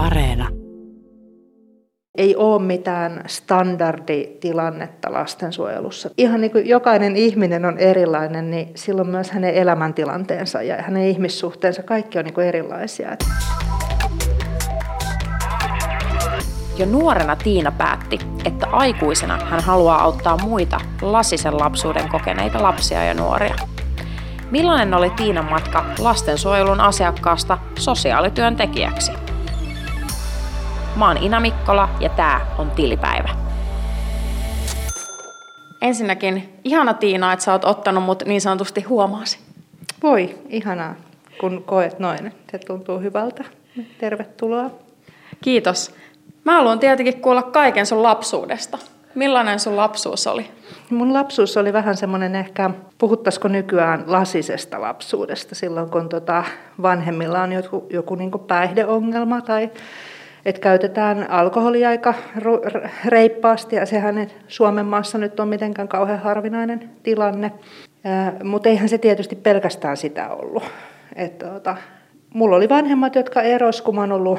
Areena. Ei ole mitään standarditilannetta lastensuojelussa. Ihan niin kuin jokainen ihminen on erilainen, niin silloin myös hänen elämäntilanteensa ja hänen ihmissuhteensa, kaikki on niin kuin erilaisia. Jo nuorena Tiina päätti, että aikuisena hän haluaa auttaa muita lasisen lapsuuden kokeneita lapsia ja nuoria. Millainen oli Tiinan matka lastensuojelun asiakkaasta sosiaalityöntekijäksi? Mä oon Ina Mikkola ja tää on Tilipäivä. Ensinnäkin ihana Tiina, että sä oot ottanut mut niin sanotusti huomaasi. Voi, ihanaa, kun koet noin. Se tuntuu hyvältä. Tervetuloa. Kiitos. Mä haluan tietenkin kuulla kaiken sun lapsuudesta. Millainen sun lapsuus oli? Mun lapsuus oli vähän semmoinen ehkä, puhuttaisiko nykyään lasisesta lapsuudesta, silloin kun tota vanhemmilla on joku, joku niin päihdeongelma tai että käytetään alkoholia aika reippaasti ja sehän Suomen maassa nyt on mitenkään kauhean harvinainen tilanne. Mutta eihän se tietysti pelkästään sitä ollut. Et, tota, mulla oli vanhemmat, jotka eros, kun mä oon ollut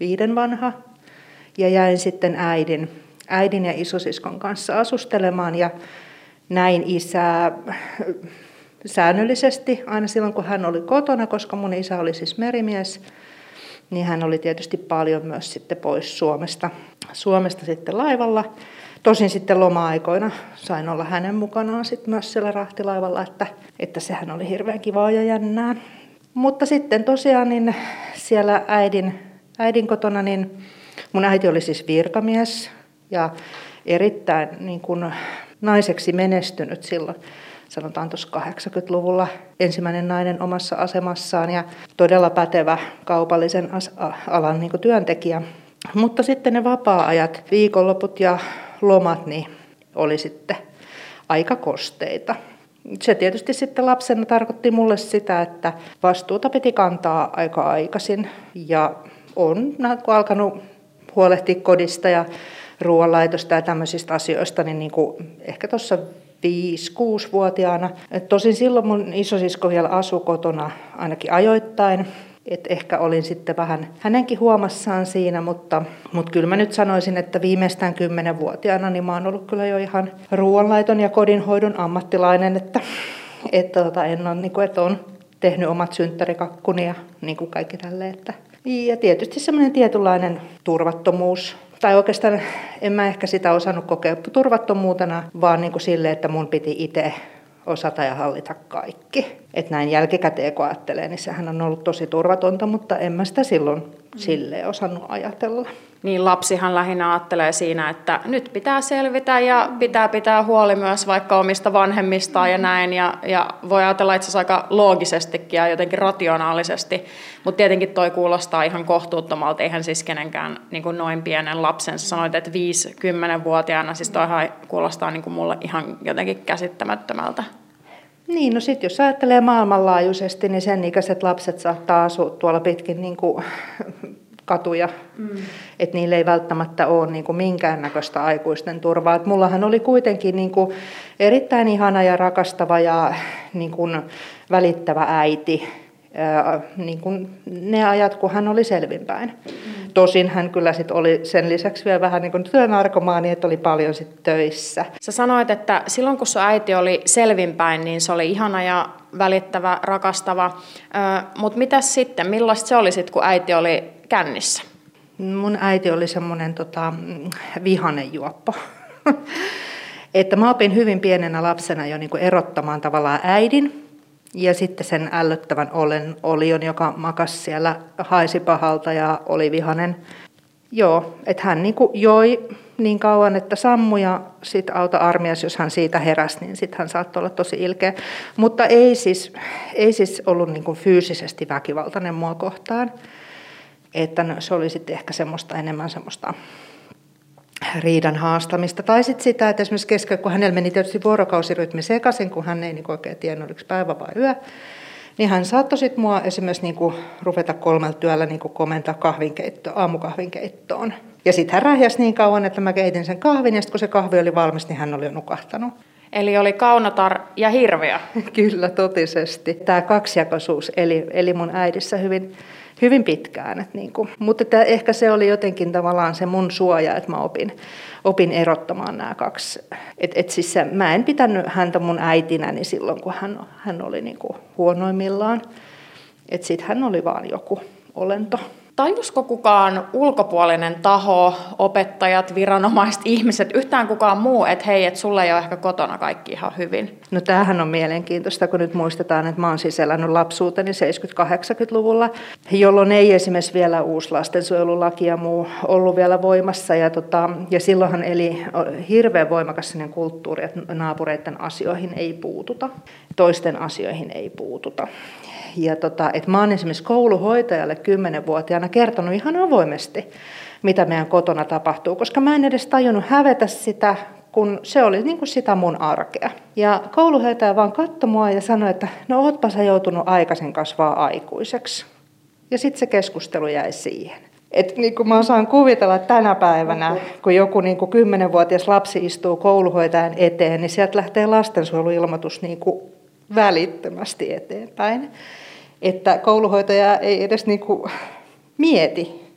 viiden vanha ja jäin sitten äidin, äidin ja isosiskon kanssa asustelemaan ja näin isää säännöllisesti aina silloin, kun hän oli kotona, koska mun isä oli siis merimies, niin hän oli tietysti paljon myös sitten pois Suomesta, Suomesta sitten laivalla. Tosin sitten loma-aikoina sain olla hänen mukanaan sitten myös siellä rahtilaivalla, että, että sehän oli hirveän kivaa ja jännää. Mutta sitten tosiaan niin siellä äidin, äidin kotona, niin mun äiti oli siis virkamies ja erittäin niin kuin naiseksi menestynyt silloin sanotaan tuossa 80-luvulla ensimmäinen nainen omassa asemassaan ja todella pätevä kaupallisen alan niin työntekijä. Mutta sitten ne vapaa-ajat, viikonloput ja lomat, niin oli sitten aika kosteita. Se tietysti sitten lapsena tarkoitti mulle sitä, että vastuuta piti kantaa aika aikaisin ja on alkanut huolehtia kodista ja ruoanlaitosta ja tämmöisistä asioista, niin, niin kuin ehkä tuossa 5-6-vuotiaana. Et tosin silloin mun isosisko vielä asui kotona ainakin ajoittain. Et ehkä olin sitten vähän hänenkin huomassaan siinä, mutta, mutta kyllä mä nyt sanoisin, että viimeistään 10-vuotiaana niin mä oon ollut kyllä jo ihan ruoanlaiton ja kodinhoidon ammattilainen, että, että tota, en ole, niin kuin, että on tehnyt omat synttärikakkuni ja niin kuin kaikki tälleen. Että. Ja tietysti semmoinen tietynlainen turvattomuus tai oikeastaan en mä ehkä sitä osannut kokea turvattomuutena, vaan niin kuin sille, että mun piti itse osata ja hallita kaikki. Että näin jälkikäteen kun ajattelee, niin sehän on ollut tosi turvatonta, mutta en mä sitä silloin mm. silleen osannut ajatella. Niin lapsihan lähinnä ajattelee siinä, että nyt pitää selvitä ja pitää pitää huoli myös vaikka omista vanhemmistaan ja näin. Ja, ja voi ajatella itse asiassa aika loogisestikin ja jotenkin rationaalisesti. Mutta tietenkin toi kuulostaa ihan kohtuuttomalta. Eihän siis kenenkään niin kuin noin pienen lapsen. Sanoit, että 5-10-vuotiaana, siis toihan kuulostaa niin kuin mulle ihan jotenkin käsittämättömältä. Niin, no sitten jos ajattelee maailmanlaajuisesti, niin sen ikäiset lapset saattaa asua tuolla pitkin niin kuin katuja, mm. että niillä ei välttämättä ole niin kuin minkäännäköistä aikuisten turvaa. Et mullahan oli kuitenkin niin kuin erittäin ihana ja rakastava ja niin kuin välittävä äiti, niin kuin ne ajat, kun hän oli selvinpäin. Mm. Tosin hän kyllä sit oli sen lisäksi vielä vähän niin kuin työnarkomaani, että oli paljon sit töissä. Sä sanoit, että silloin kun sun äiti oli selvinpäin, niin se oli ihana ja välittävä, rakastava. Mutta mitä sitten, millaista se oli sitten, kun äiti oli kännissä? Mun äiti oli semmoinen tota, vihanen juoppo. että mä opin hyvin pienenä lapsena jo niin erottamaan tavallaan äidin ja sitten sen ällöttävän olen olion, joka makas siellä, haisi pahalta ja oli vihanen. Joo, että hän niin joi niin kauan, että sammui ja sitten auta armias, jos hän siitä heräsi, niin sitten hän saattoi olla tosi ilkeä. Mutta ei siis, ei siis ollut niin fyysisesti väkivaltainen mua kohtaan. Että no, se oli sitten ehkä semmoista enemmän semmoista riidan haastamista. Tai sitten sitä, että esimerkiksi keskellä, kun hänellä meni tietysti vuorokausirytmi sekaisin, kun hän ei niin oikein tiennyt, oliko päivä vai yö, niin hän saattoi sitten mua esimerkiksi niin kuin ruveta kolmelta työllä niin kuin komentaa kahvinkeitto, aamukahvinkeittoon. Ja sitten hän rähjäsi niin kauan, että mä keitin sen kahvin, ja sitten kun se kahvi oli valmis, niin hän oli jo nukahtanut. Eli oli kaunotar ja hirviö. Kyllä, totisesti. Tämä kaksijakoisuus eli, eli mun äidissä hyvin hyvin pitkään. Et niin kuin, mutta että ehkä se oli jotenkin tavallaan se mun suoja, että mä opin, opin erottamaan nämä kaksi. Et, et siis se, mä en pitänyt häntä mun äitinäni silloin, kun hän, hän oli niin kuin huonoimmillaan. Sitten hän oli vaan joku olento. Tajusko kukaan ulkopuolinen taho, opettajat, viranomaiset, ihmiset, yhtään kukaan muu, että hei, että sulle ei ole ehkä kotona kaikki ihan hyvin? No tämähän on mielenkiintoista, kun nyt muistetaan, että mä oon siis elänyt lapsuuteni 70-80-luvulla, jolloin ei esimerkiksi vielä uusi lastensuojelulaki ja muu ollut vielä voimassa. Ja, tota, ja silloinhan eli hirveän voimakas kulttuuri, että naapureiden asioihin ei puututa, toisten asioihin ei puututa ja tota, että mä oon esimerkiksi kouluhoitajalle kymmenenvuotiaana kertonut ihan avoimesti, mitä meidän kotona tapahtuu, koska mä en edes tajunnut hävetä sitä, kun se oli niin kuin sitä mun arkea. Ja kouluhoitaja vaan katsoi mua ja sanoi, että no ootpa sä joutunut aikaisin kasvaa aikuiseksi. Ja sitten se keskustelu jäi siihen. Et niin kuin mä osaan kuvitella tänä päivänä, kun joku niin kuin 10-vuotias lapsi istuu kouluhoitajan eteen, niin sieltä lähtee lastensuojeluilmoitus niin kuin välittömästi eteenpäin. Että kouluhoitaja ei edes niin kuin mieti,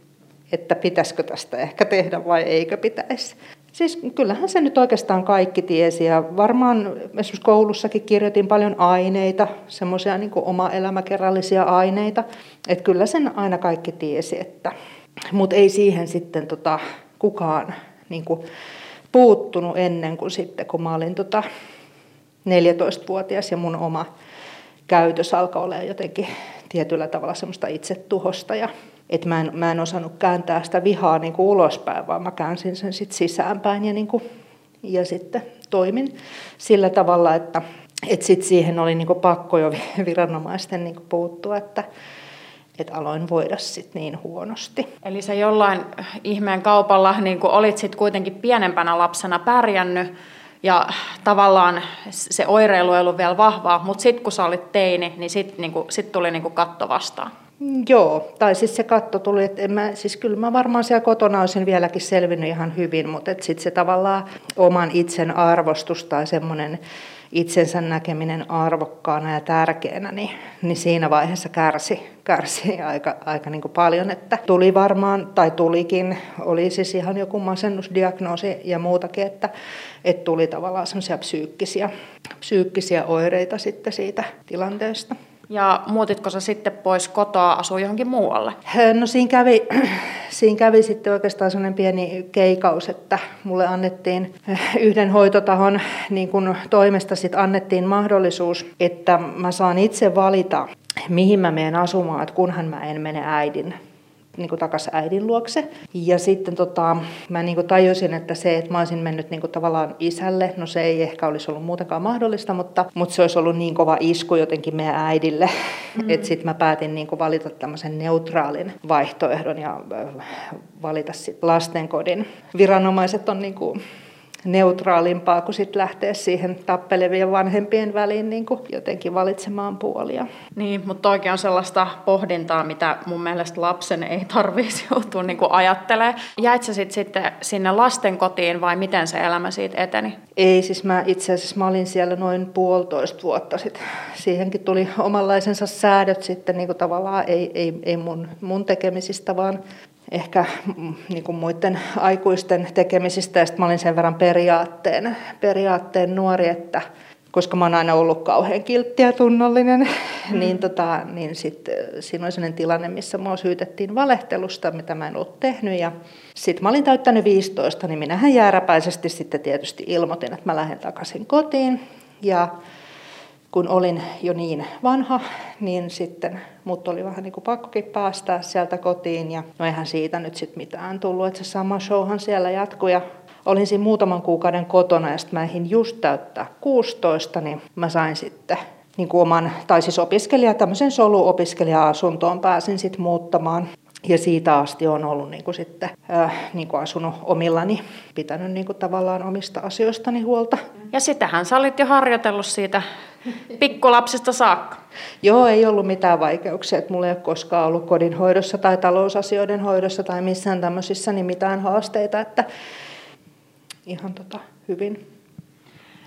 että pitäisikö tästä ehkä tehdä vai eikö pitäisi. Siis kyllähän se nyt oikeastaan kaikki tiesi ja varmaan esimerkiksi koulussakin kirjoitin paljon aineita, semmoisia niin oma-elämäkerrallisia aineita, että kyllä sen aina kaikki tiesi, että, mutta ei siihen sitten tota, kukaan niin kuin puuttunut ennen kuin sitten, kun mä olin tota 14-vuotias ja mun oma käytös alkoi olla jotenkin tietyllä tavalla semmoista itsetuhosta ja että mä en, mä en osannut kääntää sitä vihaa niin kuin ulospäin, vaan mä käänsin sen sitten sisäänpäin ja, niin kuin, ja sitten toimin sillä tavalla, että, että sit siihen oli niin kuin pakko jo viranomaisten niin kuin puuttua, että, että aloin voida sit niin huonosti. Eli sä jollain ihmeen kaupalla niin olit sit kuitenkin pienempänä lapsena pärjännyt, ja tavallaan se oireilu ei ollut vielä vahvaa, mutta sitten kun sä olit teini, niin sitten niinku, sit tuli niinku katto vastaan. Joo, tai siis se katto tuli, että en mä, siis kyllä mä varmaan siellä kotona olisin vieläkin selvinnyt ihan hyvin, mutta sitten se tavallaan oman itsen arvostus tai semmoinen itsensä näkeminen arvokkaana ja tärkeänä, niin, niin siinä vaiheessa kärsi, kärsi aika, aika niin kuin paljon. Että tuli varmaan, tai tulikin, oli siis ihan joku masennusdiagnoosi ja muutakin, että, että tuli tavallaan semmoisia psyykkisiä, psyykkisiä oireita sitten siitä tilanteesta. Ja muutitko sä sitten pois kotoa asua johonkin muualle? No siinä kävi, siinä kävi sitten oikeastaan sellainen pieni keikaus, että mulle annettiin yhden hoitotahon niin kun toimesta sitten annettiin mahdollisuus, että mä saan itse valita, mihin mä menen asumaan, kunhan mä en mene äidin niin kuin takaisin äidin luokse. Ja sitten tota, mä niin kuin tajusin, että se, että mä olisin mennyt niin kuin tavallaan isälle, no se ei ehkä olisi ollut muutenkaan mahdollista, mutta, mutta se olisi ollut niin kova isku jotenkin meidän äidille, mm. että sitten mä päätin niin kuin valita tämmöisen neutraalin vaihtoehdon ja valita sitten lastenkodin. Viranomaiset on niin kuin neutraalimpaa kuin sit lähteä siihen tappelevien vanhempien väliin niin kuin jotenkin valitsemaan puolia. Niin, mutta oikein on sellaista pohdintaa, mitä mun mielestä lapsen ei tarvitsisi joutua niin ajattelemaan. Jäit sä sit sitten sinne lasten kotiin vai miten se elämä siitä eteni? Ei, siis mä itse asiassa mä olin siellä noin puolitoista vuotta sitten. Siihenkin tuli omanlaisensa säädöt sitten niin kuin tavallaan ei, ei, ei mun, mun tekemisistä, vaan ehkä mm, niin kuin muiden aikuisten tekemisistä. Ja mä olin sen verran periaatteen, periaatteen nuori, että koska mä oon aina ollut kauhean kiltti ja tunnollinen, mm. niin, tota, niin sit, siinä oli sellainen tilanne, missä mua syytettiin valehtelusta, mitä mä en ollut tehnyt. Ja sitten mä olin täyttänyt 15, niin minähän jääräpäisesti sitten tietysti ilmoitin, että mä lähden takaisin kotiin. Ja kun olin jo niin vanha, niin sitten mut oli vähän niin kuin pakkokin päästää sieltä kotiin. Ja no eihän siitä nyt sitten mitään tullut, että se sama showhan siellä jatkui. Ja olin siinä muutaman kuukauden kotona ja sitten mä ehdin just täyttää 16, niin mä sain sitten niin kuin oman, tai siis opiskelija, tämmöisen soluopiskelija-asuntoon pääsin sitten muuttamaan. Ja siitä asti on ollut niin kuin sitten, äh, niin kuin asunut omillani, pitänyt niin kuin tavallaan omista asioistani huolta. Ja sitähän sä olit jo harjoitellut siitä pikkulapsesta saakka. Joo, ei ollut mitään vaikeuksia. Että mulla ei ole koskaan ollut kodin hoidossa tai talousasioiden hoidossa tai missään tämmöisissä niin mitään haasteita. Että ihan tota, hyvin.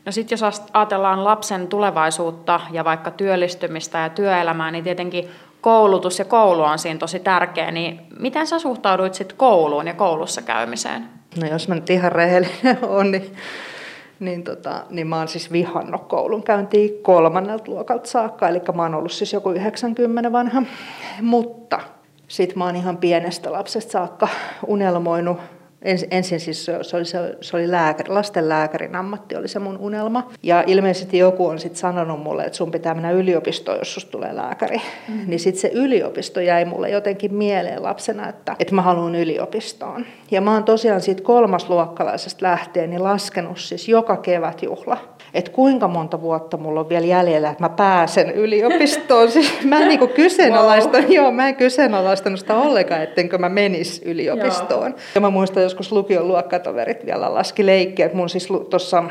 No sitten jos ajatellaan lapsen tulevaisuutta ja vaikka työllistymistä ja työelämää, niin tietenkin koulutus ja koulu on siinä tosi tärkeä, niin miten sä suhtauduit sitten kouluun ja koulussa käymiseen? No jos mä nyt ihan rehellinen on, niin, niin, tota, niin mä oon siis vihannut koulun käyntiä kolmannelta luokalta saakka, eli mä oon ollut siis joku 90 vanha. Mutta sitten mä oon ihan pienestä lapsesta saakka unelmoinut ensin siis se oli, se, se oli lääkäri, lastenlääkärin ammatti oli se mun unelma. Ja ilmeisesti joku on sitten sanonut mulle, että sun pitää mennä yliopistoon, jos susta tulee lääkäri. Mm-hmm. Niin sitten se yliopisto jäi mulle jotenkin mieleen lapsena, että, että mä haluan yliopistoon. Ja mä oon tosiaan siitä kolmasluokkalaisesta lähtien niin laskenut siis joka kevät juhla että kuinka monta vuotta mulla on vielä jäljellä, että mä pääsen yliopistoon. Siis mä en niin kyseenalaista, wow. joo, mä en kyseenalaistanut sitä ollenkaan, ettenkö mä menis yliopistoon. Joo. Ja mä muistan joskus lukion luokkatoverit vielä laski leikkiä, että mun siis tuossa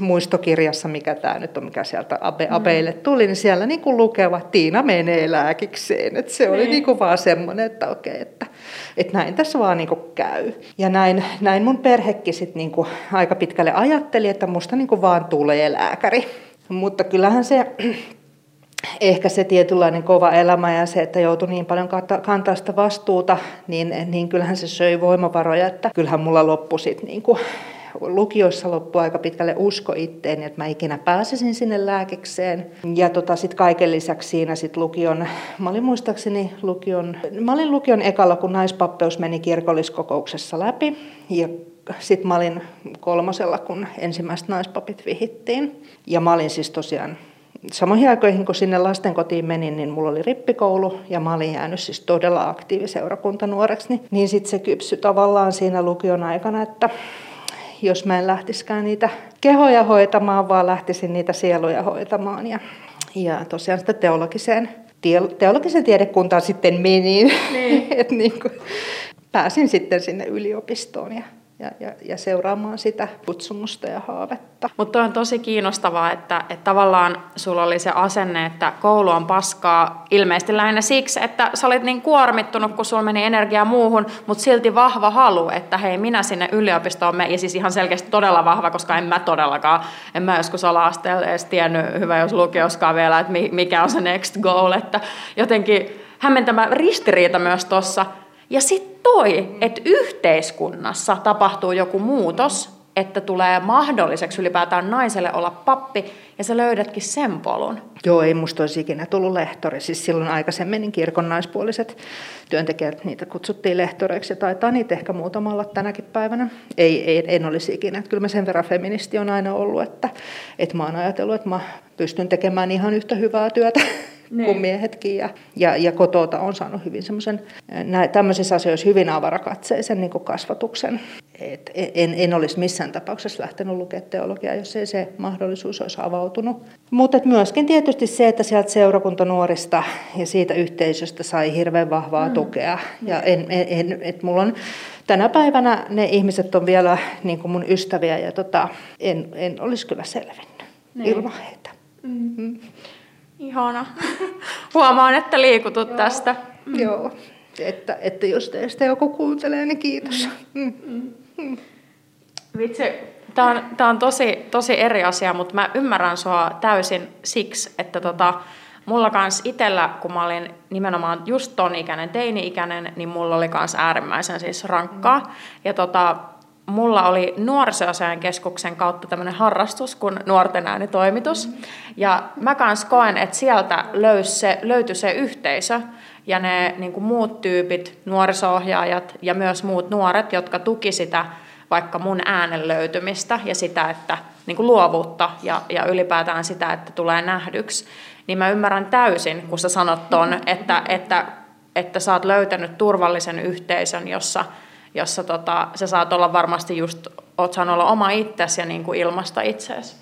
muistokirjassa, mikä tämä nyt on, mikä sieltä Abe. Abeille tuli, niin siellä niin kuin lukeva Tiina menee lääkikseen. Et se oli niin. Niin kuin vaan semmoinen, että okei, että, että näin tässä vaan niin kuin käy. Ja näin, näin mun perhekin sit niin kuin aika pitkälle ajatteli, että musta niin kuin vaan tulee lääkäri. Mutta kyllähän se ehkä se tietynlainen kova elämä ja se, että joutui niin paljon kantaa sitä vastuuta, niin, niin kyllähän se söi voimavaroja, että kyllähän mulla loppui sitten niin kuin lukioissa loppui aika pitkälle usko itteen, että mä ikinä pääsisin sinne lääkikseen. Ja tota, sitten kaiken lisäksi siinä sit lukion, mä olin muistaakseni lukion, mä olin lukion ekalla, kun naispappeus meni kirkolliskokouksessa läpi. Ja sitten mä olin kolmosella, kun ensimmäiset naispapit vihittiin. Ja mä olin siis tosiaan samoihin aikoihin, kun sinne lastenkotiin menin, niin mulla oli rippikoulu ja mä olin jäänyt siis todella aktiiviseurakuntanuoreksi. Niin, niin sitten se kypsy tavallaan siinä lukion aikana, että jos mä en lähtisikään niitä kehoja hoitamaan, vaan lähtisin niitä sieluja hoitamaan. Ja, ja tosiaan sitä teologiseen, teologisen tiedekuntaan sitten menin. Niin. Et niin kuin, pääsin sitten sinne yliopistoon ja ja, ja, ja seuraamaan sitä kutsumusta ja haavetta. Mutta on tosi kiinnostavaa, että, että tavallaan sulla oli se asenne, että koulu on paskaa ilmeisesti lähinnä siksi, että sä olit niin kuormittunut, kun sulla meni energiaa muuhun, mutta silti vahva halu, että hei minä sinne yliopistoon me, ja siis ihan selkeästi todella vahva, koska en mä todellakaan, en mä joskus ala-asteella edes tiennyt, hyvä jos lukioskaan vielä, että mikä on se next goal, että jotenkin hämmentävä ristiriita myös tuossa, ja sitten toi, että yhteiskunnassa tapahtuu joku muutos, että tulee mahdolliseksi ylipäätään naiselle olla pappi, ja sä löydätkin sen polun. Joo, ei musta olisi ikinä tullut lehtori. Siis silloin aikaisemmin niin kirkon naispuoliset työntekijät, niitä kutsuttiin lehtoreiksi, ja taitaa niitä ehkä muutamalla tänäkin päivänä. Ei, ei, en olisi ikinä. Kyllä mä sen verran feministi on aina ollut, että, että mä oon ajatellut, että mä pystyn tekemään ihan yhtä hyvää työtä niin. kuin miehetkin. Ja, ja, ja kotota on saanut hyvin semmoisen, tämmöisissä asioissa hyvin avarakatseisen niin kasvatuksen. Et en, en olisi missään tapauksessa lähtenyt lukemaan teologiaa, jos ei se mahdollisuus olisi avautunut. Mutta myöskin tietysti se, että sieltä seurakuntanuorista ja siitä yhteisöstä sai hirveän vahvaa mm. tukea. Ja en, en, en, et mulla on, tänä päivänä ne ihmiset on vielä niin kuin mun ystäviä ja tota, en, en olisi kyllä selvinnyt niin. ilman heitä. Mm. Mm. Ihana. Huomaan, että liikutut Joo. tästä. Mm. Joo, että, että jos teistä joku kuuntelee, niin kiitos. Mm. Mm. Vitsi, tämä on, tää on tosi, tosi eri asia, mutta mä ymmärrän sua täysin siksi, että tota, mulla kans itellä, kun mä olin nimenomaan just ton ikäinen, teini-ikäinen, niin mulla oli kans äärimmäisen siis rankkaa. Mm. Ja tota, mulla oli nuorisoasian keskuksen kautta tämmöinen harrastus kuin nuorten äänitoimitus. Ja mä kans koen, että sieltä löys se, löytyi se yhteisö ja ne niin kuin muut tyypit, nuoriso-ohjaajat ja myös muut nuoret, jotka tuki sitä vaikka mun äänen löytymistä ja sitä, että niin kuin luovuutta ja, ja ylipäätään sitä, että tulee nähdyksi, niin mä ymmärrän täysin, kun sä sanot ton, että, että, että sä oot löytänyt turvallisen yhteisön, jossa – jossa tota, sä saat olla varmasti just, oot saanut olla oma itsesi ja niin kuin ilmasta itseesi.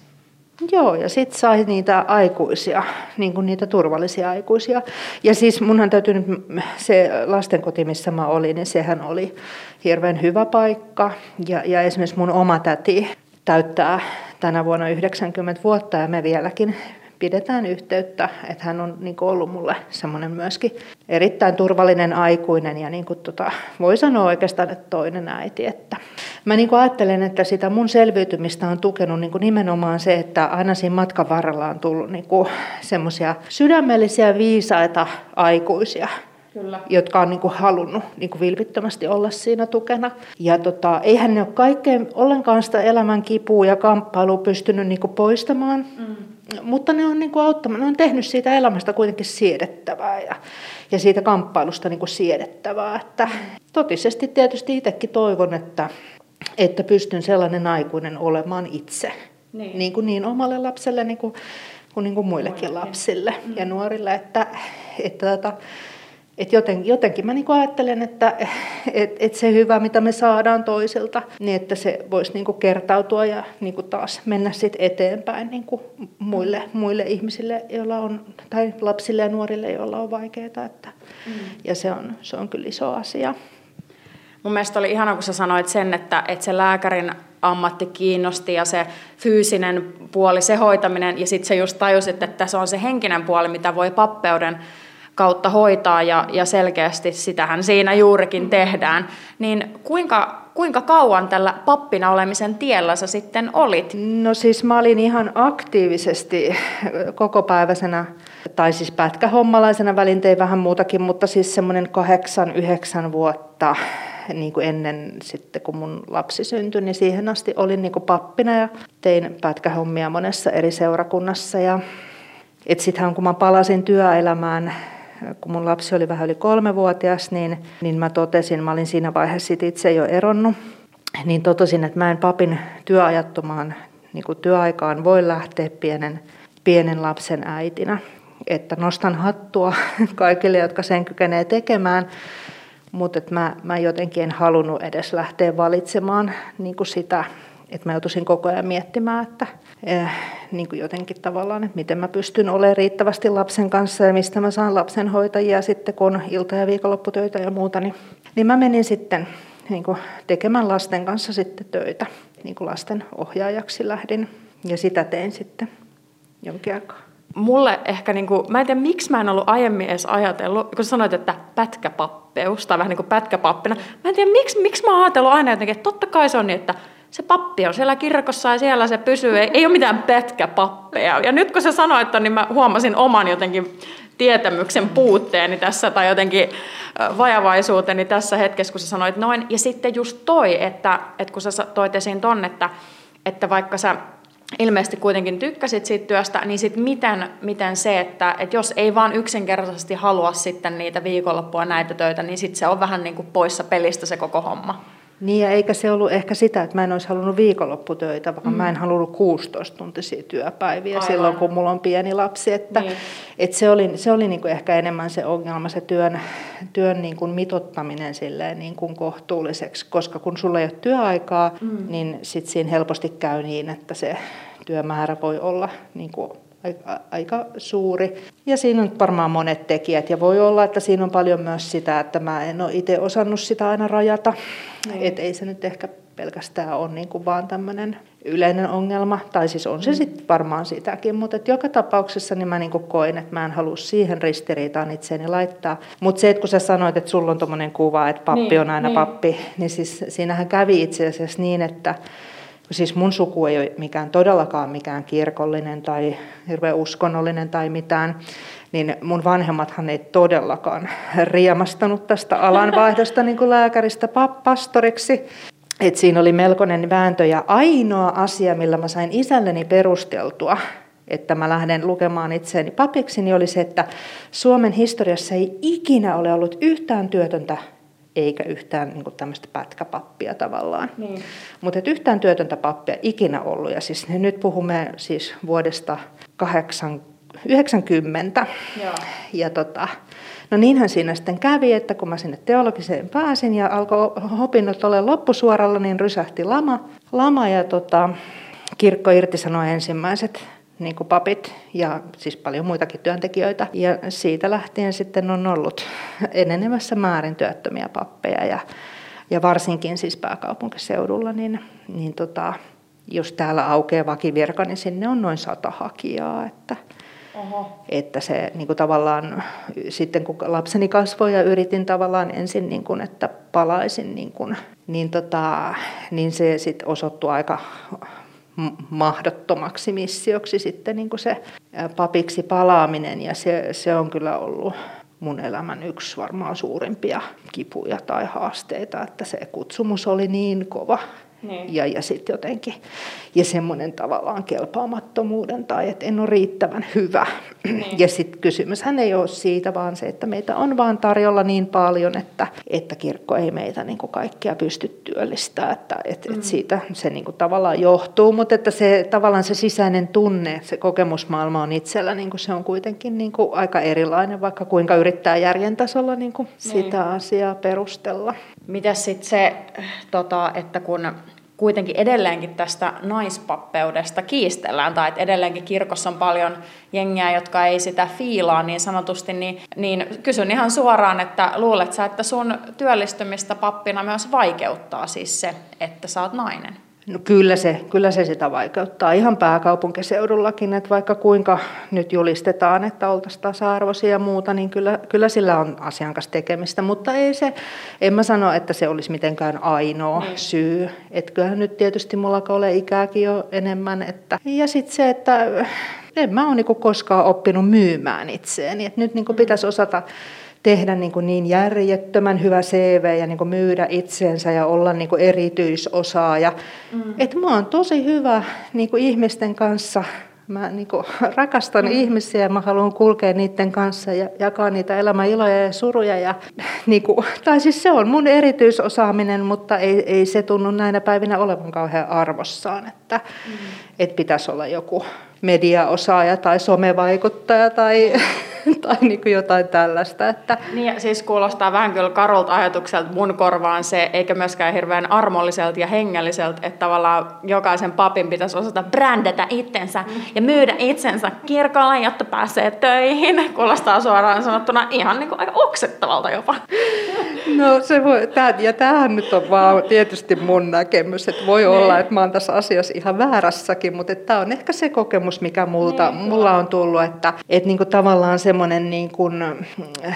Joo, ja sitten sai niitä aikuisia, niin kuin niitä turvallisia aikuisia. Ja siis munhan täytyy nyt, se lastenkoti, missä mä olin, niin sehän oli hirveän hyvä paikka. Ja, ja esimerkiksi mun oma täti täyttää tänä vuonna 90 vuotta ja me vieläkin pidetään yhteyttä, että hän on niin kuin ollut mulle semmoinen myöskin erittäin turvallinen aikuinen ja niin kuin tota, voi sanoa oikeastaan, että toinen äiti. Että mä niin kuin ajattelen, että sitä mun selviytymistä on tukenut niin kuin nimenomaan se, että aina siinä matkan varrella on tullut niin semmoisia sydämellisiä viisaita aikuisia, Kyllä. jotka on niin kuin halunnut niin kuin vilpittömästi olla siinä tukena. Ja tota, eihän ne ole kaikkein ollenkaan sitä elämän kipua ja kamppailua pystynyt niin kuin poistamaan, mm. Mutta ne on, niin kuin auttamaan, ne on tehnyt siitä elämästä kuitenkin siedettävää ja, ja siitä kamppailusta niin kuin siedettävää. Että totisesti tietysti itsekin toivon, että, että pystyn sellainen aikuinen olemaan itse. Niin, niin, kuin niin omalle lapselle niin kuin, kuin, niin kuin muillekin Muillekin. lapsille mm. ja nuorille, että, että, että et joten, jotenkin mä niin ajattelen, että et, et se hyvä, mitä me saadaan toisilta, niin että se voisi niin kertautua ja niin taas mennä sit eteenpäin niin muille, muille ihmisille, joilla on, tai lapsille ja nuorille, joilla on vaikeaa. Että, mm. Ja se on, se on kyllä iso asia. Mun mielestä oli ihana, kun sä sanoit sen, että, että se lääkärin ammatti kiinnosti ja se fyysinen puoli, se hoitaminen, ja sitten se just tajusit, että se on se henkinen puoli, mitä voi pappeuden kautta hoitaa ja, ja selkeästi sitähän siinä juurikin tehdään. Niin kuinka, kuinka kauan tällä pappina olemisen tiellä sä sitten olit? No siis mä olin ihan aktiivisesti koko päiväisenä tai siis pätkähommalaisena välin tein vähän muutakin, mutta siis semmoinen kahdeksan, yhdeksän vuotta niin kuin ennen sitten, kun mun lapsi syntyi, niin siihen asti olin niin kuin pappina ja tein pätkähommia monessa eri seurakunnassa. Ja sittenhän kun mä palasin työelämään kun mun lapsi oli vähän yli kolmevuotias, niin, niin mä totesin, mä olin siinä vaiheessa sit itse jo eronnut, niin totesin, että mä en papin työajattomaan niin kuin työaikaan voi lähteä pienen, pienen lapsen äitinä. Että nostan hattua kaikille, jotka sen kykenee tekemään, mutta että mä, mä jotenkin en halunnut edes lähteä valitsemaan niin kuin sitä, että mä joutuisin koko ajan miettimään, että niin kuin jotenkin tavallaan, että miten mä pystyn olemaan riittävästi lapsen kanssa ja mistä mä saan lapsenhoitajia sitten, kun on ilta- ja viikonlopputöitä ja muuta. Niin, niin mä menin sitten niin kuin tekemään lasten kanssa sitten töitä. Niin kuin lasten ohjaajaksi lähdin ja sitä tein sitten jonkin aikaa mulle ehkä, niin kuin, mä en tiedä miksi mä en ollut aiemmin edes ajatellut, kun sanoit, että pätkäpappeus tai vähän niin kuin pätkäpappina. Mä en tiedä miksi, miksi mä oon ajatellut aina jotenkin, että totta kai se on niin, että se pappi on siellä kirkossa ja siellä se pysyy. Ei, ei ole mitään pätkäpappeja. Ja nyt kun sä sanoit, niin mä huomasin oman jotenkin tietämyksen puutteeni tässä tai jotenkin vajavaisuuteni tässä hetkessä, kun sä sanoit noin. Ja sitten just toi, että, että kun sä toit esiin ton, että, että vaikka sä ilmeisesti kuitenkin tykkäsit siitä työstä, niin sitten miten, miten se, että, että jos ei vaan yksinkertaisesti halua sitten niitä viikonloppua näitä töitä, niin sitten se on vähän niin kuin poissa pelistä se koko homma. Niin ja eikä se ollut ehkä sitä, että mä en olisi halunnut viikonlopputöitä, vaan mm. mä en halunnut 16-tuntisia työpäiviä Aivan. silloin, kun mulla on pieni lapsi. Että, niin. että se oli, se oli niin kuin ehkä enemmän se ongelma, se työn, työn niin kuin mitottaminen silleen niin kuin kohtuulliseksi, koska kun sulla ei ole työaikaa, mm. niin sit siinä helposti käy niin, että se työmäärä voi olla niin kuin aika, aika suuri. Ja siinä on varmaan monet tekijät ja voi olla, että siinä on paljon myös sitä, että mä en ole itse osannut sitä aina rajata. Niin. Että ei se nyt ehkä pelkästään ole niin kuin vaan tämmöinen yleinen ongelma, tai siis on se mm. sitten varmaan sitäkin, mutta joka tapauksessa niin mä niin koin, että mä en halua siihen ristiriitaan itseäni laittaa. Mutta se, että kun sä sanoit, että sulla on tuommoinen kuva, että pappi niin, on aina niin. pappi, niin siis siinähän kävi itse asiassa niin, että Siis mun suku ei ole mikään todellakaan mikään kirkollinen tai hirveän uskonnollinen tai mitään, niin mun vanhemmathan ei todellakaan riemastanut tästä alanvaihdosta niin kuin lääkäristä pastoriksi. Et siinä oli melkoinen vääntö ja ainoa asia, millä mä sain isälleni perusteltua, että mä lähden lukemaan itseäni papiksi, niin oli se, että Suomen historiassa ei ikinä ole ollut yhtään työtöntä eikä yhtään niin tämmöistä pätkäpappia tavallaan. Niin. Mutta yhtään työtöntä pappia ikinä ollut. Ja siis nyt puhumme siis vuodesta 8, 90. Joo. Ja tota, no niinhän siinä sitten kävi, että kun mä sinne teologiseen pääsin ja alkoi opinnot olla loppusuoralla, niin rysähti lama. lama ja tota, kirkko irtisanoi ensimmäiset niin kuin papit ja siis paljon muitakin työntekijöitä. Ja siitä lähtien sitten on ollut enenevässä määrin työttömiä pappeja ja, ja varsinkin siis pääkaupunkiseudulla, niin, niin tota, jos täällä aukeaa vakivirka, niin sinne on noin sata hakijaa. Että, Oho. Että se niin kuin tavallaan, sitten kun lapseni kasvoi ja yritin tavallaan ensin, niin kuin, että palaisin, niin, kuin, niin, tota, niin se sitten osoittui aika mahdottomaksi missioksi sitten niin kuin se papiksi palaaminen. Ja se, se on kyllä ollut mun elämän yksi varmaan suurimpia kipuja tai haasteita, että se kutsumus oli niin kova niin. Ja, ja sitten jotenkin, ja semmoinen tavallaan kelpaamattomuuden tai että en ole riittävän hyvä. Niin. Ja sitten kysymyshän ei ole siitä, vaan se, että meitä on vaan tarjolla niin paljon, että, että kirkko ei meitä niin kuin kaikkia pysty työllistämään. Että et, mm. et siitä se niin kuin tavallaan johtuu, mutta että se tavallaan se sisäinen tunne, se kokemusmaailma on itsellä, niin kuin se on kuitenkin niin kuin aika erilainen, vaikka kuinka yrittää järjen tasolla niin kuin niin. sitä asiaa perustella. Mitäs sitten se, tota, että kun kuitenkin edelleenkin tästä naispappeudesta kiistellään, tai että edelleenkin kirkossa on paljon jengiä, jotka ei sitä fiilaa niin sanotusti, niin, niin kysyn ihan suoraan, että luulet sä, että sun työllistymistä pappina myös vaikeuttaa siis se, että sä oot nainen? No kyllä se, kyllä se sitä vaikeuttaa ihan pääkaupunkiseudullakin, että vaikka kuinka nyt julistetaan, että oltaisiin tasa-arvoisia ja muuta, niin kyllä, kyllä sillä on asian kanssa tekemistä, mutta ei se, en mä sano, että se olisi mitenkään ainoa niin. syy. Että kyllähän nyt tietysti mulla ole ikääkin jo enemmän. Että, ja sitten se, että en mä ole niinku koskaan oppinut myymään itseäni, että nyt niinku pitäisi osata tehdä niin, kuin niin järjettömän hyvä CV ja niin kuin myydä itseensä ja olla niin kuin erityisosaaja. Mm. Että mä oon tosi hyvä niin kuin ihmisten kanssa. Mä niin kuin rakastan mm. ihmisiä ja mä haluan kulkea niiden kanssa ja jakaa niitä elämän iloja ja suruja. Ja, niin kuin, tai siis se on mun erityisosaaminen, mutta ei, ei se tunnu näinä päivinä olevan kauhean arvossaan, että mm. et pitäisi olla joku mediaosaaja tai somevaikuttaja tai tai niin kuin jotain tällaista. Että. Niin ja siis kuulostaa vähän kyllä karolta ajatukselta mun korvaan se, eikä myöskään hirveän armolliselta ja hengelliseltä, että tavallaan jokaisen papin pitäisi osata brändätä itsensä ja myydä itsensä kirkolle, jotta pääsee töihin. Kuulostaa suoraan sanottuna ihan niin kuin aika oksettavalta jopa. No se voi, tää, ja tämähän nyt on vaan tietysti mun näkemys, että voi olla, niin. että mä oon tässä asiassa ihan väärässäkin, mutta tämä on ehkä se kokemus, mikä multa, niin, mulla on tullut, että et niinku tavallaan semmoinen niinku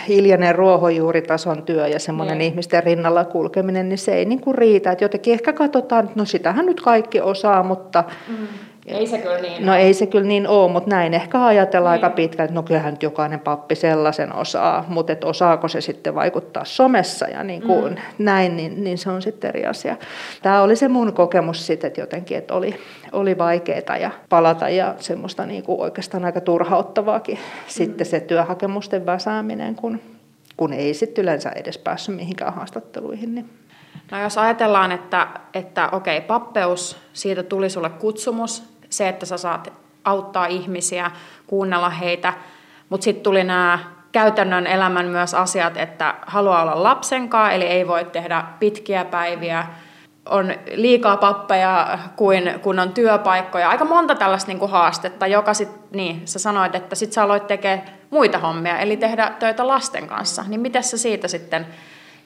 hiljainen ruohonjuuritason työ ja semmoinen niin. ihmisten rinnalla kulkeminen, niin se ei niinku riitä. Et jotenkin ehkä katsotaan, että no sitähän nyt kaikki osaa, mutta mm ei se kyllä niin No ei se kyllä niin ole, mutta näin ehkä ajatellaan niin. aika pitkään, että no kyllähän nyt jokainen pappi sellaisen osaa, mutta että osaako se sitten vaikuttaa somessa ja niin kuin mm. näin, niin, niin se on sitten eri asia. Tämä oli se mun kokemus sitten, että jotenkin, että oli, oli vaikeaa ja palata ja semmoista niin kuin oikeastaan aika turhauttavaakin mm. sitten se työhakemusten väsääminen, kun, kun ei sitten yleensä edes päässyt mihinkään haastatteluihin. Niin. No jos ajatellaan, että, että okei, pappeus, siitä tuli sulle kutsumus, se, että sä saat auttaa ihmisiä, kuunnella heitä, mutta sitten tuli nämä käytännön elämän myös asiat, että haluaa olla lapsenkaan, eli ei voi tehdä pitkiä päiviä, on liikaa pappeja kuin kun on työpaikkoja. Aika monta tällaista niin haastetta, joka sitten, niin, sä sanoit, että sit sä aloit tekemään muita hommia, eli tehdä töitä lasten kanssa. Niin miten sä siitä sitten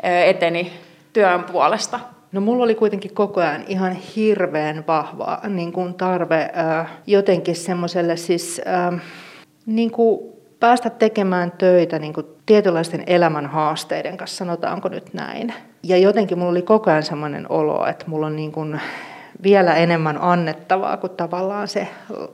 eteni työn puolesta? No mulla oli kuitenkin koko ajan ihan hirveän vahva niin kuin tarve äh, jotenkin semmoiselle siis äh, niin kuin päästä tekemään töitä niin kuin tietynlaisten elämän haasteiden kanssa, sanotaanko nyt näin. Ja jotenkin mulla oli koko ajan semmoinen olo, että mulla on niin kuin vielä enemmän annettavaa kuin tavallaan se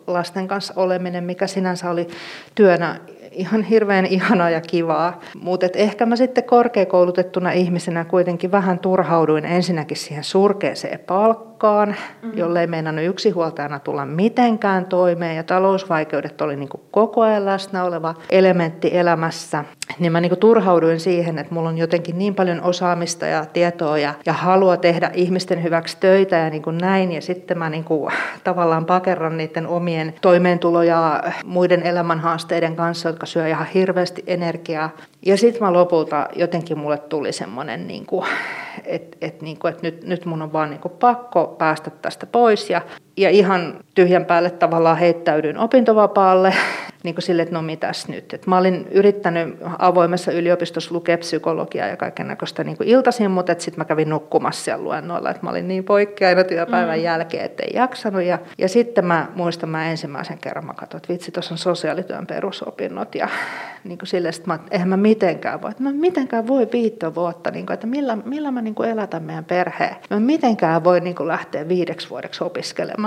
lasten kanssa oleminen, mikä sinänsä oli työnä ihan hirveän ihanaa ja kivaa. Mutta ehkä mä sitten korkeakoulutettuna ihmisenä kuitenkin vähän turhauduin ensinnäkin siihen surkeeseen palkkaan, mm-hmm. jolle ei meinannut yksinhuoltajana tulla mitenkään toimeen ja talousvaikeudet oli niin kuin koko ajan läsnä oleva elementti elämässä. Niin mä niin kuin turhauduin siihen, että mulla on jotenkin niin paljon osaamista ja tietoa ja, ja halua tehdä ihmisten hyväksi töitä ja niin kuin näin. Ja sitten mä niin kuin tavallaan pakerran niiden omien toimeentulo- ja muiden elämänhaasteiden kanssa, jotka syö ihan hirveästi energiaa. Ja sitten mä lopulta jotenkin mulle tuli semmoinen, niin että et, niin et nyt, nyt mun on vaan niin kuin pakko päästä tästä pois. Ja, ja ihan tyhjän päälle tavallaan heittäydyin opintovapaalle niin kuin sille, että no mitäs nyt. Et mä olin yrittänyt avoimessa yliopistossa lukea psykologiaa ja kaiken näköistä niin iltaisin, mutta sitten mä kävin nukkumassa siellä luennoilla, että mä olin niin poikki aina työpäivän mm. jälkeen, että ei jaksanut. Ja, ja sitten mä muistan, mä ensimmäisen kerran mä katsoin, että vitsi, tuossa on sosiaalityön perusopinnot ja niin kuin sille, että mä, eihän mä mitenkään voi, että mä mitenkään voi viittä vuotta, niin kuin, että millä, millä mä niin kuin elätän meidän perheen. Mä mitenkään voi niin kuin lähteä viideksi vuodeksi opiskelemaan.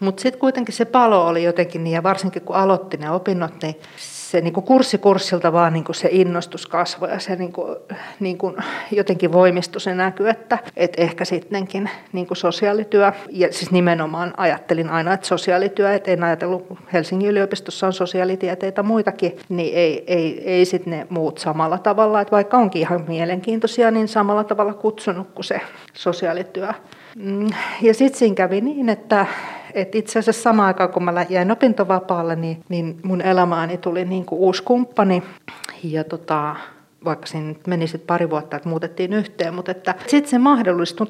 Mutta sitten kuitenkin se palo oli jotenkin niin, ja varsinkin kun aloitti ne opinnot, niin se niin kuin kurssi kurssilta vaan niin kuin se innostus kasvoi ja se niin kuin, niin kuin jotenkin voimistui se näky, että, että ehkä sittenkin niin kuin sosiaalityö, ja siis nimenomaan ajattelin aina, että sosiaalityö, että en ajatellut, Helsingin yliopistossa on sosiaalitieteitä muitakin, niin ei, ei, ei sitten ne muut samalla tavalla, että vaikka onkin ihan mielenkiintoisia, niin samalla tavalla kutsunut kuin se sosiaalityö. Mm, ja sitten siinä kävi niin, että et itse asiassa samaan aikaan, kun mä jäin opintovapaalle, niin, niin mun elämääni tuli niin kuin uusi kumppani. Ja tota, vaikka siinä meni sitten pari vuotta, että muutettiin yhteen, mutta että sitten se mahdollistui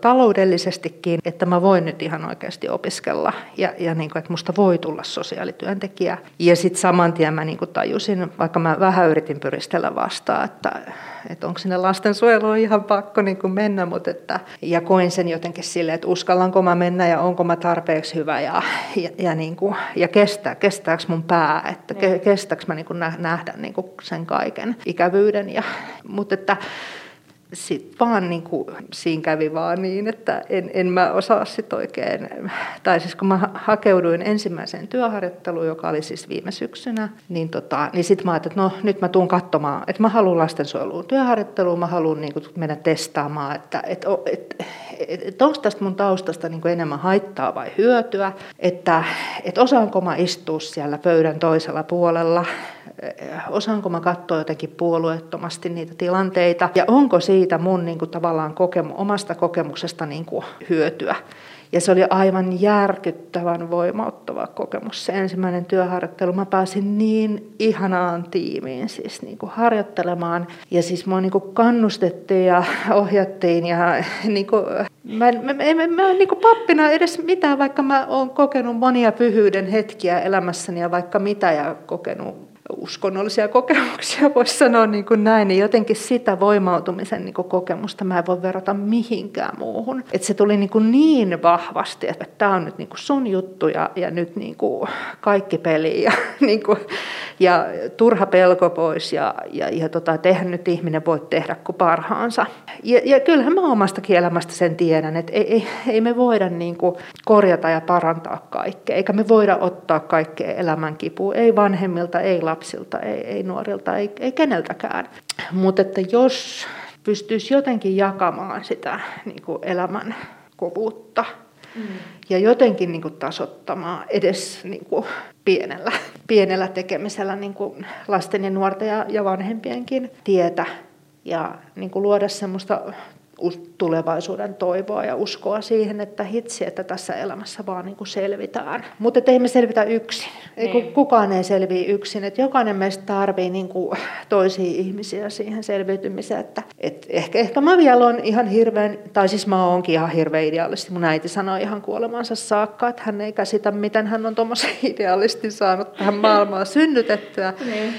taloudellisestikin, että mä voin nyt ihan oikeasti opiskella ja, ja niin kuin, että musta voi tulla sosiaalityöntekijä. Ja sitten saman tien mä niin kuin tajusin, vaikka mä vähän yritin pyristellä vastaan, että, että onko sinne lastensuojeluun ihan pakko niin kuin mennä, mutta että, ja koin sen jotenkin silleen, että uskallanko mä mennä ja onko mä tarpeeksi hyvä ja, ja, ja, niin kuin, ja kestää, kestääkö mun pää, että ke, kestääkö mä niin kuin nähdä niin kuin sen kaiken ikävyyden. Ja, mutta että sitten vaan niin kuin, siinä kävi vaan niin, että en, en mä osaa sit oikein, tai siis kun mä hakeuduin ensimmäiseen työharjoitteluun, joka oli siis viime syksynä, niin, tota, niin sitten mä ajattelin, että no nyt mä tuun katsomaan, että mä haluan lastensuojeluun työharjoitteluun, mä haluan niin mennä testaamaan, että et, et, et, et onko tästä mun taustasta niin enemmän haittaa vai hyötyä, että et osaanko mä istua siellä pöydän toisella puolella, osaanko mä katsoa jotenkin puolueettomasti niitä tilanteita? Ja onko siitä mun niin kuin, tavallaan kokemu, omasta kokemuksesta niin kuin, hyötyä. Ja se oli aivan järkyttävän voimauttava kokemus, se ensimmäinen työharjoittelu. Mä pääsin niin ihanaan tiimiin siis niin kuin harjoittelemaan. Ja siis mua niin kuin kannustettiin ja ohjattiin. Ja niin kuin, mä en, mä, mä, mä niin kuin pappina edes mitään, vaikka mä oon kokenut monia pyhyyden hetkiä elämässäni ja vaikka mitä ja kokenut uskonnollisia kokemuksia, voisi sanoa niin kuin näin, niin jotenkin sitä voimautumisen niin kuin kokemusta mä en voi verrata mihinkään muuhun. Että se tuli niin, kuin niin vahvasti, että tämä on nyt niin kuin sun juttu ja, ja nyt niin kuin kaikki peli ja, niin kuin, ja turha pelko pois ja, ja, ja tota, tehdä nyt ihminen voi tehdä kuin parhaansa. Ja, ja kyllähän mä omastakin elämästä sen tiedän, että ei, ei, ei me voida niin kuin korjata ja parantaa kaikkea, eikä me voida ottaa kaikkea elämän kipua, ei vanhemmilta, ei lapsilta, ei, ei nuorilta, ei, ei keneltäkään. Mutta että jos pystyisi jotenkin jakamaan sitä niin kuin elämän kovuutta mm. ja jotenkin niin kuin tasottamaan edes niin kuin pienellä, pienellä tekemisellä niin kuin lasten ja nuorten ja, ja vanhempienkin tietä ja niin kuin luoda semmoista tulevaisuuden toivoa ja uskoa siihen, että hitsi, että tässä elämässä vaan niin kuin selvitään. Mutta ei me selvitä yksin. Ei, niin. Kukaan ei selviä yksin. Että jokainen meistä tarvii niin kuin toisia ihmisiä siihen selviytymiseen. Että, et ehkä, ehkä mä vielä on ihan hirveän, tai siis mä oonkin ihan hirveän idealisti. Mun äiti sanoi ihan kuolemansa saakka, että hän ei käsitä, miten hän on tuommoisen idealistin saanut tähän maailmaan synnytettyä. Niin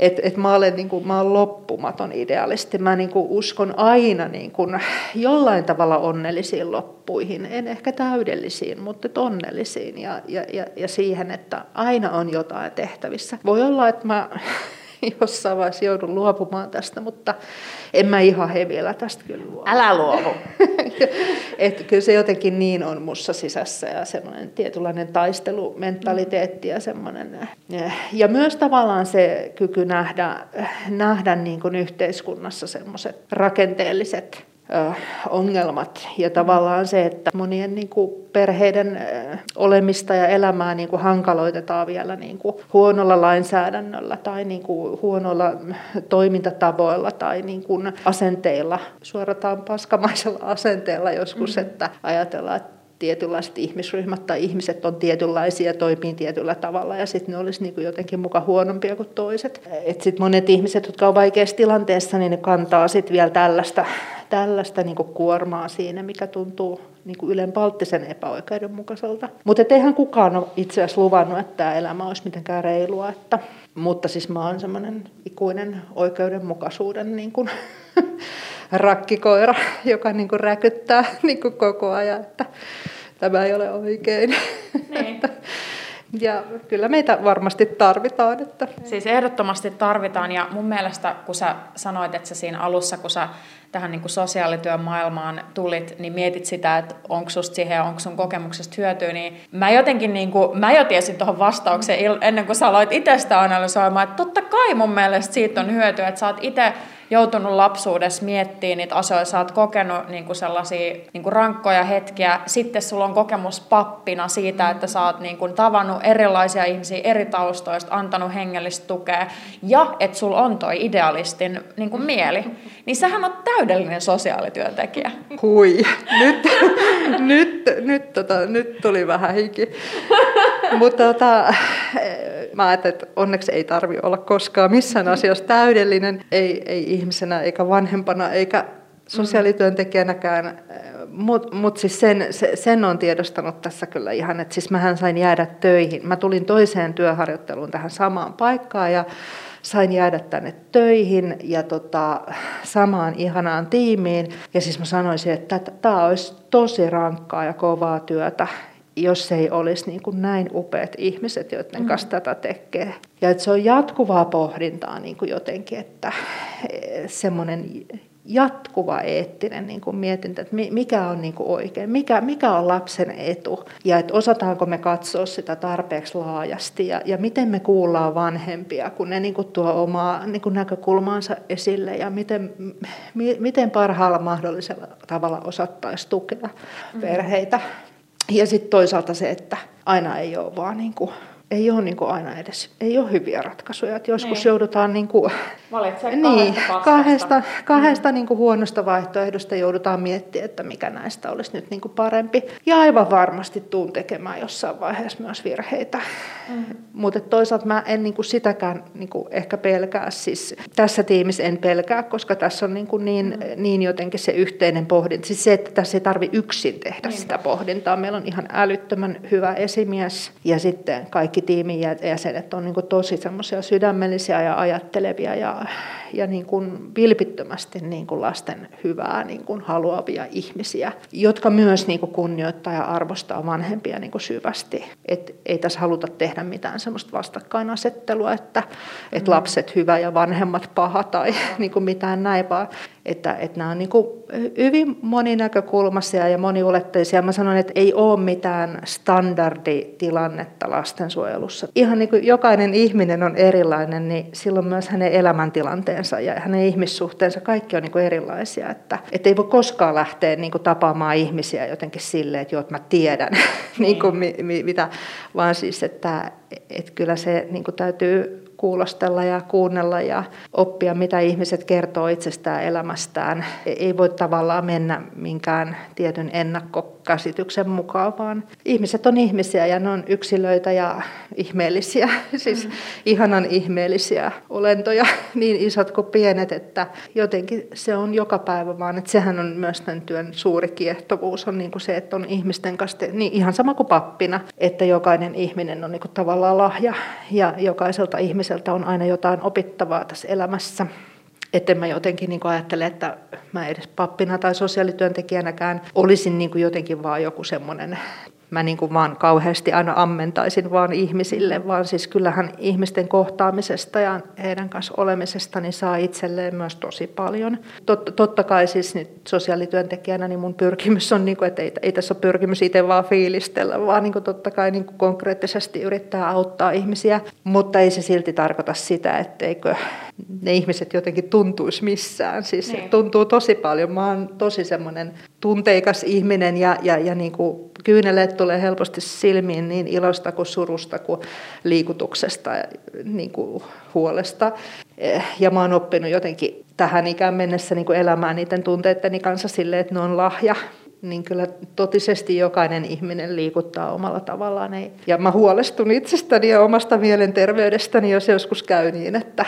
että et mä, olen, niin kuin, mä olen loppumaton idealisti. Mä niin kuin, uskon aina niin kuin, jollain tavalla onnellisiin loppuihin. En ehkä täydellisiin, mutta onnellisiin. Ja, ja, ja, ja siihen, että aina on jotain tehtävissä. Voi olla, että mä jossain vaiheessa joudun luopumaan tästä, mutta en mä ihan hevillä tästä kyllä luovu. Älä luovu. Et kyllä se jotenkin niin on mussa sisässä ja semmoinen tietynlainen taistelumentaliteetti ja semmoinen. Ja myös tavallaan se kyky nähdä, nähdä niin kuin yhteiskunnassa semmoiset rakenteelliset ongelmat ja tavallaan se, että monien niin kuin perheiden olemista ja elämää niin kuin hankaloitetaan vielä niin kuin huonolla lainsäädännöllä tai niin kuin huonoilla toimintatavoilla tai niin kuin asenteilla, suorataan paskamaisella asenteella joskus, mm. että ajatellaan, että tietynlaiset ihmisryhmät tai ihmiset on tietynlaisia ja toimii tietyllä tavalla ja sitten ne olisi niin kuin jotenkin muka huonompia kuin toiset. Sitten monet ihmiset, jotka on vaikeassa tilanteessa, niin ne kantaa sitten vielä tällaista tällaista niin kuormaa siinä, mikä tuntuu niin ylen palttisen epäoikeudenmukaiselta. Mutta eihän kukaan ole itse asiassa luvannut, että tämä elämä olisi mitenkään reilua. Että, mutta siis mä oon semmoinen ikuinen oikeudenmukaisuuden niin kuin, rakkikoira, joka niin kuin räkyttää niin kuin koko ajan, että tämä ei ole oikein. Niin. Ja kyllä meitä varmasti tarvitaan. Että... Siis ehdottomasti tarvitaan ja mun mielestä kun sä sanoit, että sä siinä alussa, kun sä tähän niin kuin sosiaalityön maailmaan tulit, niin mietit sitä, että onko susta siihen ja onko sun kokemuksesta hyötyä, niin mä jotenkin, niin kuin, mä jo tiesin tuohon vastaukseen ennen kuin sä aloit itsestä analysoimaan, että totta kai mun mielestä siitä on hyötyä, että sä oot itse joutunut lapsuudessa miettimään niitä asioita, sä oot kokenut niin kuin sellaisia niin kuin rankkoja hetkiä, sitten sulla on kokemus pappina siitä, että sä oot niin kuin tavannut erilaisia ihmisiä eri taustoista, antanut hengellistä tukea, ja että sulla on toi idealistin niin kuin mieli, niin sähän on täydellinen sosiaalityöntekijä. Hui, nyt, nyt, nyt, tota, nyt tuli vähän hiki. Mutta tota, mä ajattelin, että onneksi ei tarvi olla koskaan missään asiassa täydellinen, ei, ei ihmisenä eikä vanhempana eikä sosiaalityöntekijänäkään, mutta mut siis sen, sen on tiedostanut tässä kyllä ihan, että siis mähän sain jäädä töihin. Mä tulin toiseen työharjoitteluun tähän samaan paikkaan ja sain jäädä tänne töihin ja tota, samaan ihanaan tiimiin. Ja siis mä sanoisin, että tämä olisi tosi rankkaa ja kovaa työtä jos ei olisi niin kuin näin upeat ihmiset, joiden kanssa mm. tätä tekee. Ja että se on jatkuvaa pohdintaa niin kuin jotenkin, että e, semmoinen jatkuva eettinen niin kuin mietintä, että mikä on niin kuin oikein, mikä, mikä on lapsen etu ja että osataanko me katsoa sitä tarpeeksi laajasti ja, ja miten me kuullaan vanhempia, kun ne niin kuin tuo omaa niin kuin näkökulmaansa esille ja miten, mi, miten parhaalla mahdollisella tavalla osattaisi tukea mm. perheitä. Ja sitten toisaalta se, että aina ei ole vaan niin kuin ei ole niin kuin aina edes, ei ole hyviä ratkaisuja. Että joskus niin. joudutaan niin kuin, niin, kahdesta, kahdesta mm. niin kuin huonosta vaihtoehdosta joudutaan miettimään, että mikä näistä olisi nyt niin kuin parempi. Ja aivan varmasti tuun tekemään jossain vaiheessa myös virheitä. Mm. Mutta toisaalta mä en niin kuin sitäkään niin kuin ehkä pelkää. Siis tässä tiimissä en pelkää, koska tässä on niin, kuin niin, mm. niin jotenkin se yhteinen pohdinta. Siis se, että tässä ei tarvi yksin tehdä niin. sitä pohdintaa. Meillä on ihan älyttömän hyvä esimies ja sitten kaikki kaikki tiimin jäsenet on niin tosi semmoisia sydämellisiä ja ajattelevia ja, ja niin kuin vilpittömästi niin kuin lasten hyvää niin kuin haluavia ihmisiä, jotka myös niin kuin kunnioittaa ja arvostaa vanhempia niin kuin syvästi. Et ei tässä haluta tehdä mitään semmoista vastakkainasettelua, että, että mm. lapset hyvä ja vanhemmat paha tai niin kuin mitään näin, vaan että, että nämä on niin kuin hyvin moninäkökulmaisia ja moniulotteisia. Mä sanon, että ei ole mitään standarditilannetta lastensuojelussa. Ihan niin kuin jokainen ihminen on erilainen, niin silloin myös hänen elämäntilanteensa ja hänen ihmissuhteensa, kaikki on niin kuin erilaisia. Että, että ei voi koskaan lähteä niin kuin tapaamaan ihmisiä jotenkin silleen, että joo, että mä tiedän, niin kuin, mi, mitä, vaan siis, että, että kyllä se niin kuin täytyy kuulostella ja kuunnella ja oppia, mitä ihmiset kertoo itsestään elämästään. Ei voi tavallaan mennä minkään tietyn ennakkokäsityksen mukaan, vaan ihmiset on ihmisiä ja ne on yksilöitä ja ihmeellisiä, siis mm. ihanan ihmeellisiä olentoja, niin isot kuin pienet, että jotenkin se on joka päivä vaan, että sehän on myös tämän työn suuri kiehtovuus, on niin kuin se, että on ihmisten kanssa, niin ihan sama kuin pappina, että jokainen ihminen on niin kuin tavallaan lahja ja jokaiselta ihmiseltä ihmiseltä on aina jotain opittavaa tässä elämässä. Että mä jotenkin niin ajattele, että mä edes pappina tai sosiaalityöntekijänäkään olisin niin jotenkin vaan joku semmoinen mä niin kuin vaan kauheasti aina ammentaisin vaan ihmisille, vaan siis kyllähän ihmisten kohtaamisesta ja heidän kanssa olemisesta niin saa itselleen myös tosi paljon. Tot, totta kai siis nyt sosiaalityöntekijänä niin mun pyrkimys on, niin kuin, että ei, ei tässä ole pyrkimys itse vaan fiilistellä, vaan niin kuin totta kai niin kuin konkreettisesti yrittää auttaa ihmisiä, mutta ei se silti tarkoita sitä, etteikö ne ihmiset jotenkin tuntuisi missään. Siis niin. tuntuu tosi paljon. Mä oon tosi semmoinen tunteikas ihminen ja, ja, ja niin kuin kyyneleet tulee helposti silmiin niin ilosta kuin surusta kuin liikutuksesta ja niin kuin huolesta. Ja mä oon oppinut jotenkin tähän ikään mennessä niin kuin elämään niiden tunteitteni kanssa silleen, että ne on lahja niin kyllä totisesti jokainen ihminen liikuttaa omalla tavallaan. Ja mä huolestun itsestäni ja omasta mielenterveydestäni, jos joskus käy niin, että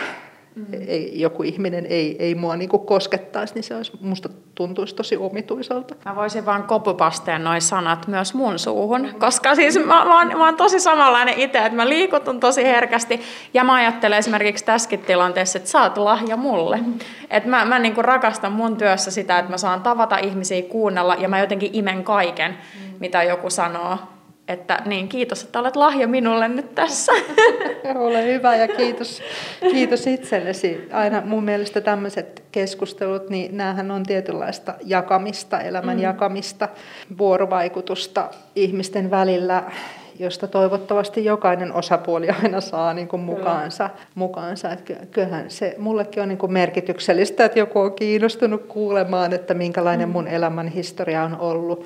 mm. ei, joku ihminen ei, ei mua niin koskettaisi, niin se olisi, musta tuntuisi tosi omituiselta. Mä voisin vaan kopupasteen noin sanat myös mun suuhun, koska siis mä, mä, oon, mä oon tosi samanlainen itse, että mä liikutun tosi herkästi ja mä ajattelen esimerkiksi tässäkin tilanteessa, että sä oot lahja mulle. Että mä, mä niin rakastan mun työssä sitä, että mä saan tavata ihmisiä, kuunnella ja mä jotenkin imen kaiken, mm. mitä joku sanoo että niin, kiitos, että olet lahja minulle nyt tässä. Ole hyvä ja kiitos, kiitos itsellesi. Aina mun mielestä tämmöiset keskustelut, niin näähän on tietynlaista jakamista, elämän mm. jakamista, vuorovaikutusta ihmisten välillä, josta toivottavasti jokainen osapuoli aina saa niin kuin mukaansa. mukaansa. Että kyllähän se mullekin on niin kuin merkityksellistä, että joku on kiinnostunut kuulemaan, että minkälainen mm. mun elämän historia on ollut.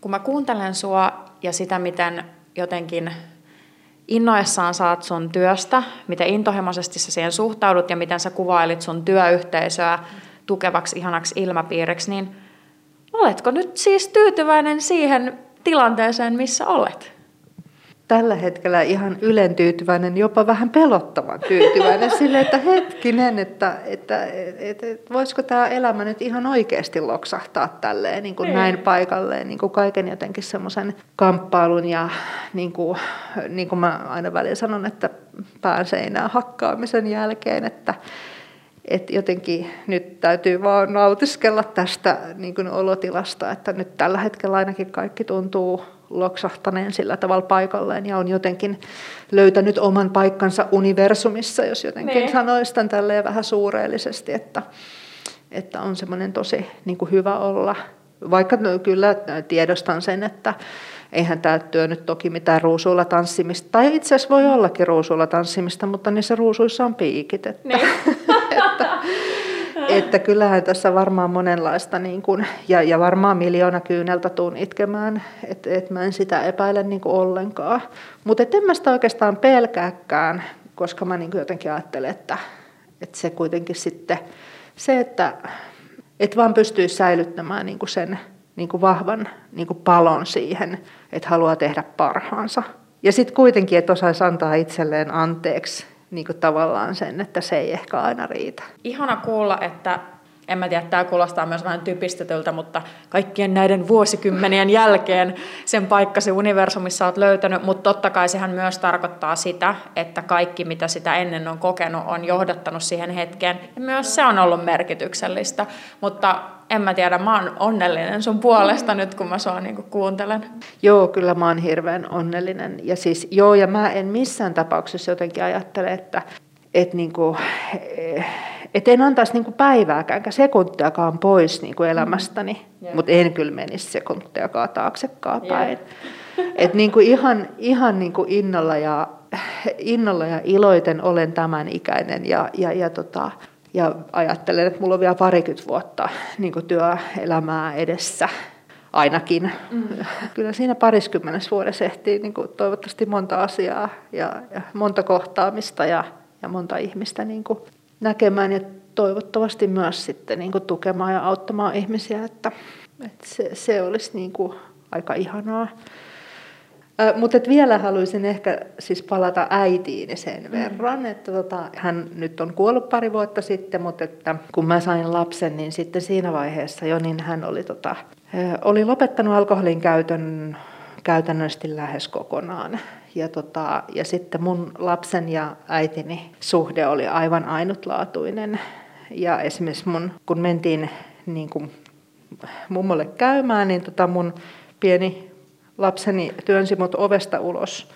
Kun mä kuuntelen sua ja sitä, miten jotenkin innoissaan saat sun työstä, miten intohimoisesti sä siihen suhtaudut ja miten sä kuvailit sun työyhteisöä tukevaksi, ihanaksi ilmapiiriksi, niin oletko nyt siis tyytyväinen siihen tilanteeseen, missä olet? Tällä hetkellä ihan ylen tyytyväinen, jopa vähän pelottavan tyytyväinen. Sille, että hetkinen, että, että, että, että voisiko tämä elämä nyt ihan oikeasti loksahtaa tälleen niin kuin näin paikalleen, niin kuin kaiken jotenkin semmoisen kamppailun ja niin kuin, niin kuin mä aina välillä sanon, että pään seinää hakkaamisen jälkeen, että, että jotenkin nyt täytyy vaan nautiskella tästä niin kuin olotilasta, että nyt tällä hetkellä ainakin kaikki tuntuu loksahtaneen sillä tavalla paikalleen ja on jotenkin löytänyt oman paikkansa universumissa, jos jotenkin niin. sanoisi tämän tälleen vähän suureellisesti, että, että on semmoinen tosi niin kuin hyvä olla. Vaikka no, kyllä tiedostan sen, että eihän tämä työ nyt toki mitään ruusuilla tanssimista, tai itse asiassa voi ollakin ruusuilla tanssimista, mutta niissä ruusuissa on piikit. Että, niin. että, kyllähän tässä varmaan monenlaista, niin kuin, ja, ja varmaan miljoona kyyneltä tuun itkemään, että et mä en sitä epäile niin kuin ollenkaan. Mutta en mä sitä oikeastaan pelkääkään, koska mä niin kuin jotenkin ajattelen, että, että se kuitenkin sitten, se, että et vaan pystyy säilyttämään niin kuin sen niin kuin vahvan niin kuin palon siihen, että haluaa tehdä parhaansa. Ja sitten kuitenkin, että osaisi antaa itselleen anteeksi niin kuin tavallaan sen, että se ei ehkä aina riitä. Ihana kuulla, että en mä tiedä, tämä kuulostaa myös vähän typistetyltä, mutta kaikkien näiden vuosikymmenien jälkeen sen paikka se universumissa olet löytänyt, mutta totta kai sehän myös tarkoittaa sitä, että kaikki mitä sitä ennen on kokenut on johdattanut siihen hetkeen ja myös se on ollut merkityksellistä, mutta en mä tiedä, mä oon onnellinen sun puolesta nyt, kun mä sua niinku kuuntelen. Joo, kyllä mä oon hirveän onnellinen. Ja siis joo, ja mä en missään tapauksessa jotenkin ajattele, että et niinku, et en antaisi niinku päivääkään, sekuntiakaan pois niinku elämästäni, mm. yeah. mutta en kyllä menisi sekuntiakaan taaksekaan päin. Yeah. Et niinku ihan ihan niinku innolla, ja, innolla ja iloiten olen tämän ikäinen ja, ja, ja tota, ja ajattelen, että mulla on vielä parikymmentä vuotta niin työelämää edessä ainakin. Mm. Kyllä siinä pariskymmenessä vuodessa ehtii niin kuin toivottavasti monta asiaa ja, ja monta kohtaamista ja, ja monta ihmistä niin kuin näkemään ja toivottavasti myös sitten niin kuin tukemaan ja auttamaan ihmisiä, että, että se, se olisi niin kuin aika ihanaa. Mutta vielä haluaisin ehkä siis palata äitiin sen mm. verran, että tota, hän nyt on kuollut pari vuotta sitten, mutta että kun mä sain lapsen, niin sitten siinä vaiheessa jo niin hän oli, tota, oli lopettanut alkoholin käytön käytännössä lähes kokonaan. Ja, tota, ja sitten mun lapsen ja äitini suhde oli aivan ainutlaatuinen. Ja esimerkiksi mun, kun mentiin niin kuin mummolle käymään, niin tota mun pieni lapseni työnsi mut ovesta ulos.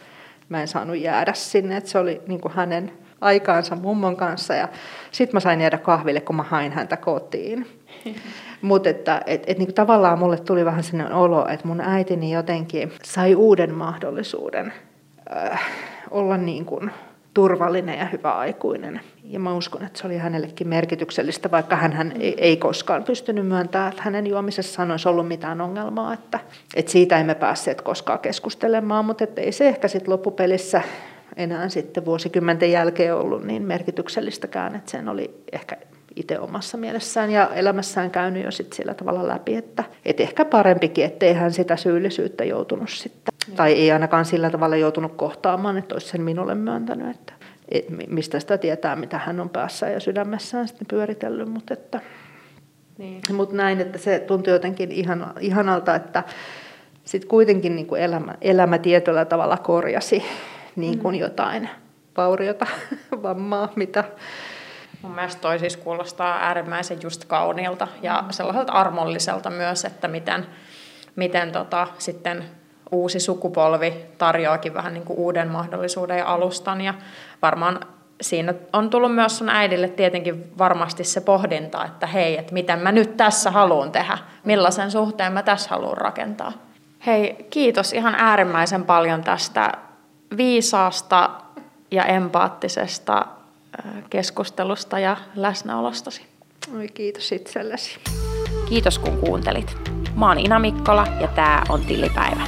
Mä en saanut jäädä sinne, että se oli niin kuin hänen aikaansa mummon kanssa. Ja sitten mä sain jäädä kahville, kun mä hain häntä kotiin. Mutta että et, et, niin tavallaan mulle tuli vähän sellainen olo, että mun äitini jotenkin sai uuden mahdollisuuden äh, olla niin kuin turvallinen ja hyvä aikuinen. Ja mä uskon, että se oli hänellekin merkityksellistä, vaikka hän ei, ei koskaan pystynyt myöntämään, että hänen juomisessaan olisi ollut mitään ongelmaa. Että, että siitä emme päässeet koskaan keskustelemaan, mutta että ei se ehkä sitten loppupelissä enää sitten vuosikymmenten jälkeen ollut niin merkityksellistäkään, että sen oli ehkä itse omassa mielessään ja elämässään käynyt jo sit sillä tavalla läpi, että et ehkä parempikin, ettei hän sitä syyllisyyttä joutunut sitten, tai ei ainakaan sillä tavalla joutunut kohtaamaan, että olisi sen minulle myöntänyt, että mistä sitä tietää, mitä hän on päässä ja sydämessään sitten pyöritellyt, mutta että niin. Mut näin, että se tuntui jotenkin ihan, ihanalta, että sitten kuitenkin niin kuin elämä, elämä tietyllä tavalla korjasi niin kuin mm. jotain vauriota, vammaa, mitä... Mun mielestä toi siis kuulostaa äärimmäisen just kauniilta ja mm. sellaiselta armolliselta myös, että miten, miten tota, sitten uusi sukupolvi tarjoakin vähän niin kuin uuden mahdollisuuden ja alustan. Ja varmaan siinä on tullut myös sun äidille tietenkin varmasti se pohdinta, että hei, että miten mä nyt tässä haluan tehdä, millaisen suhteen mä tässä haluan rakentaa. Hei, kiitos ihan äärimmäisen paljon tästä viisaasta ja empaattisesta keskustelusta ja läsnäolostasi. Oi, kiitos itsellesi. Kiitos kun kuuntelit. Mä oon Ina Mikkola ja tää on Tilipäivä.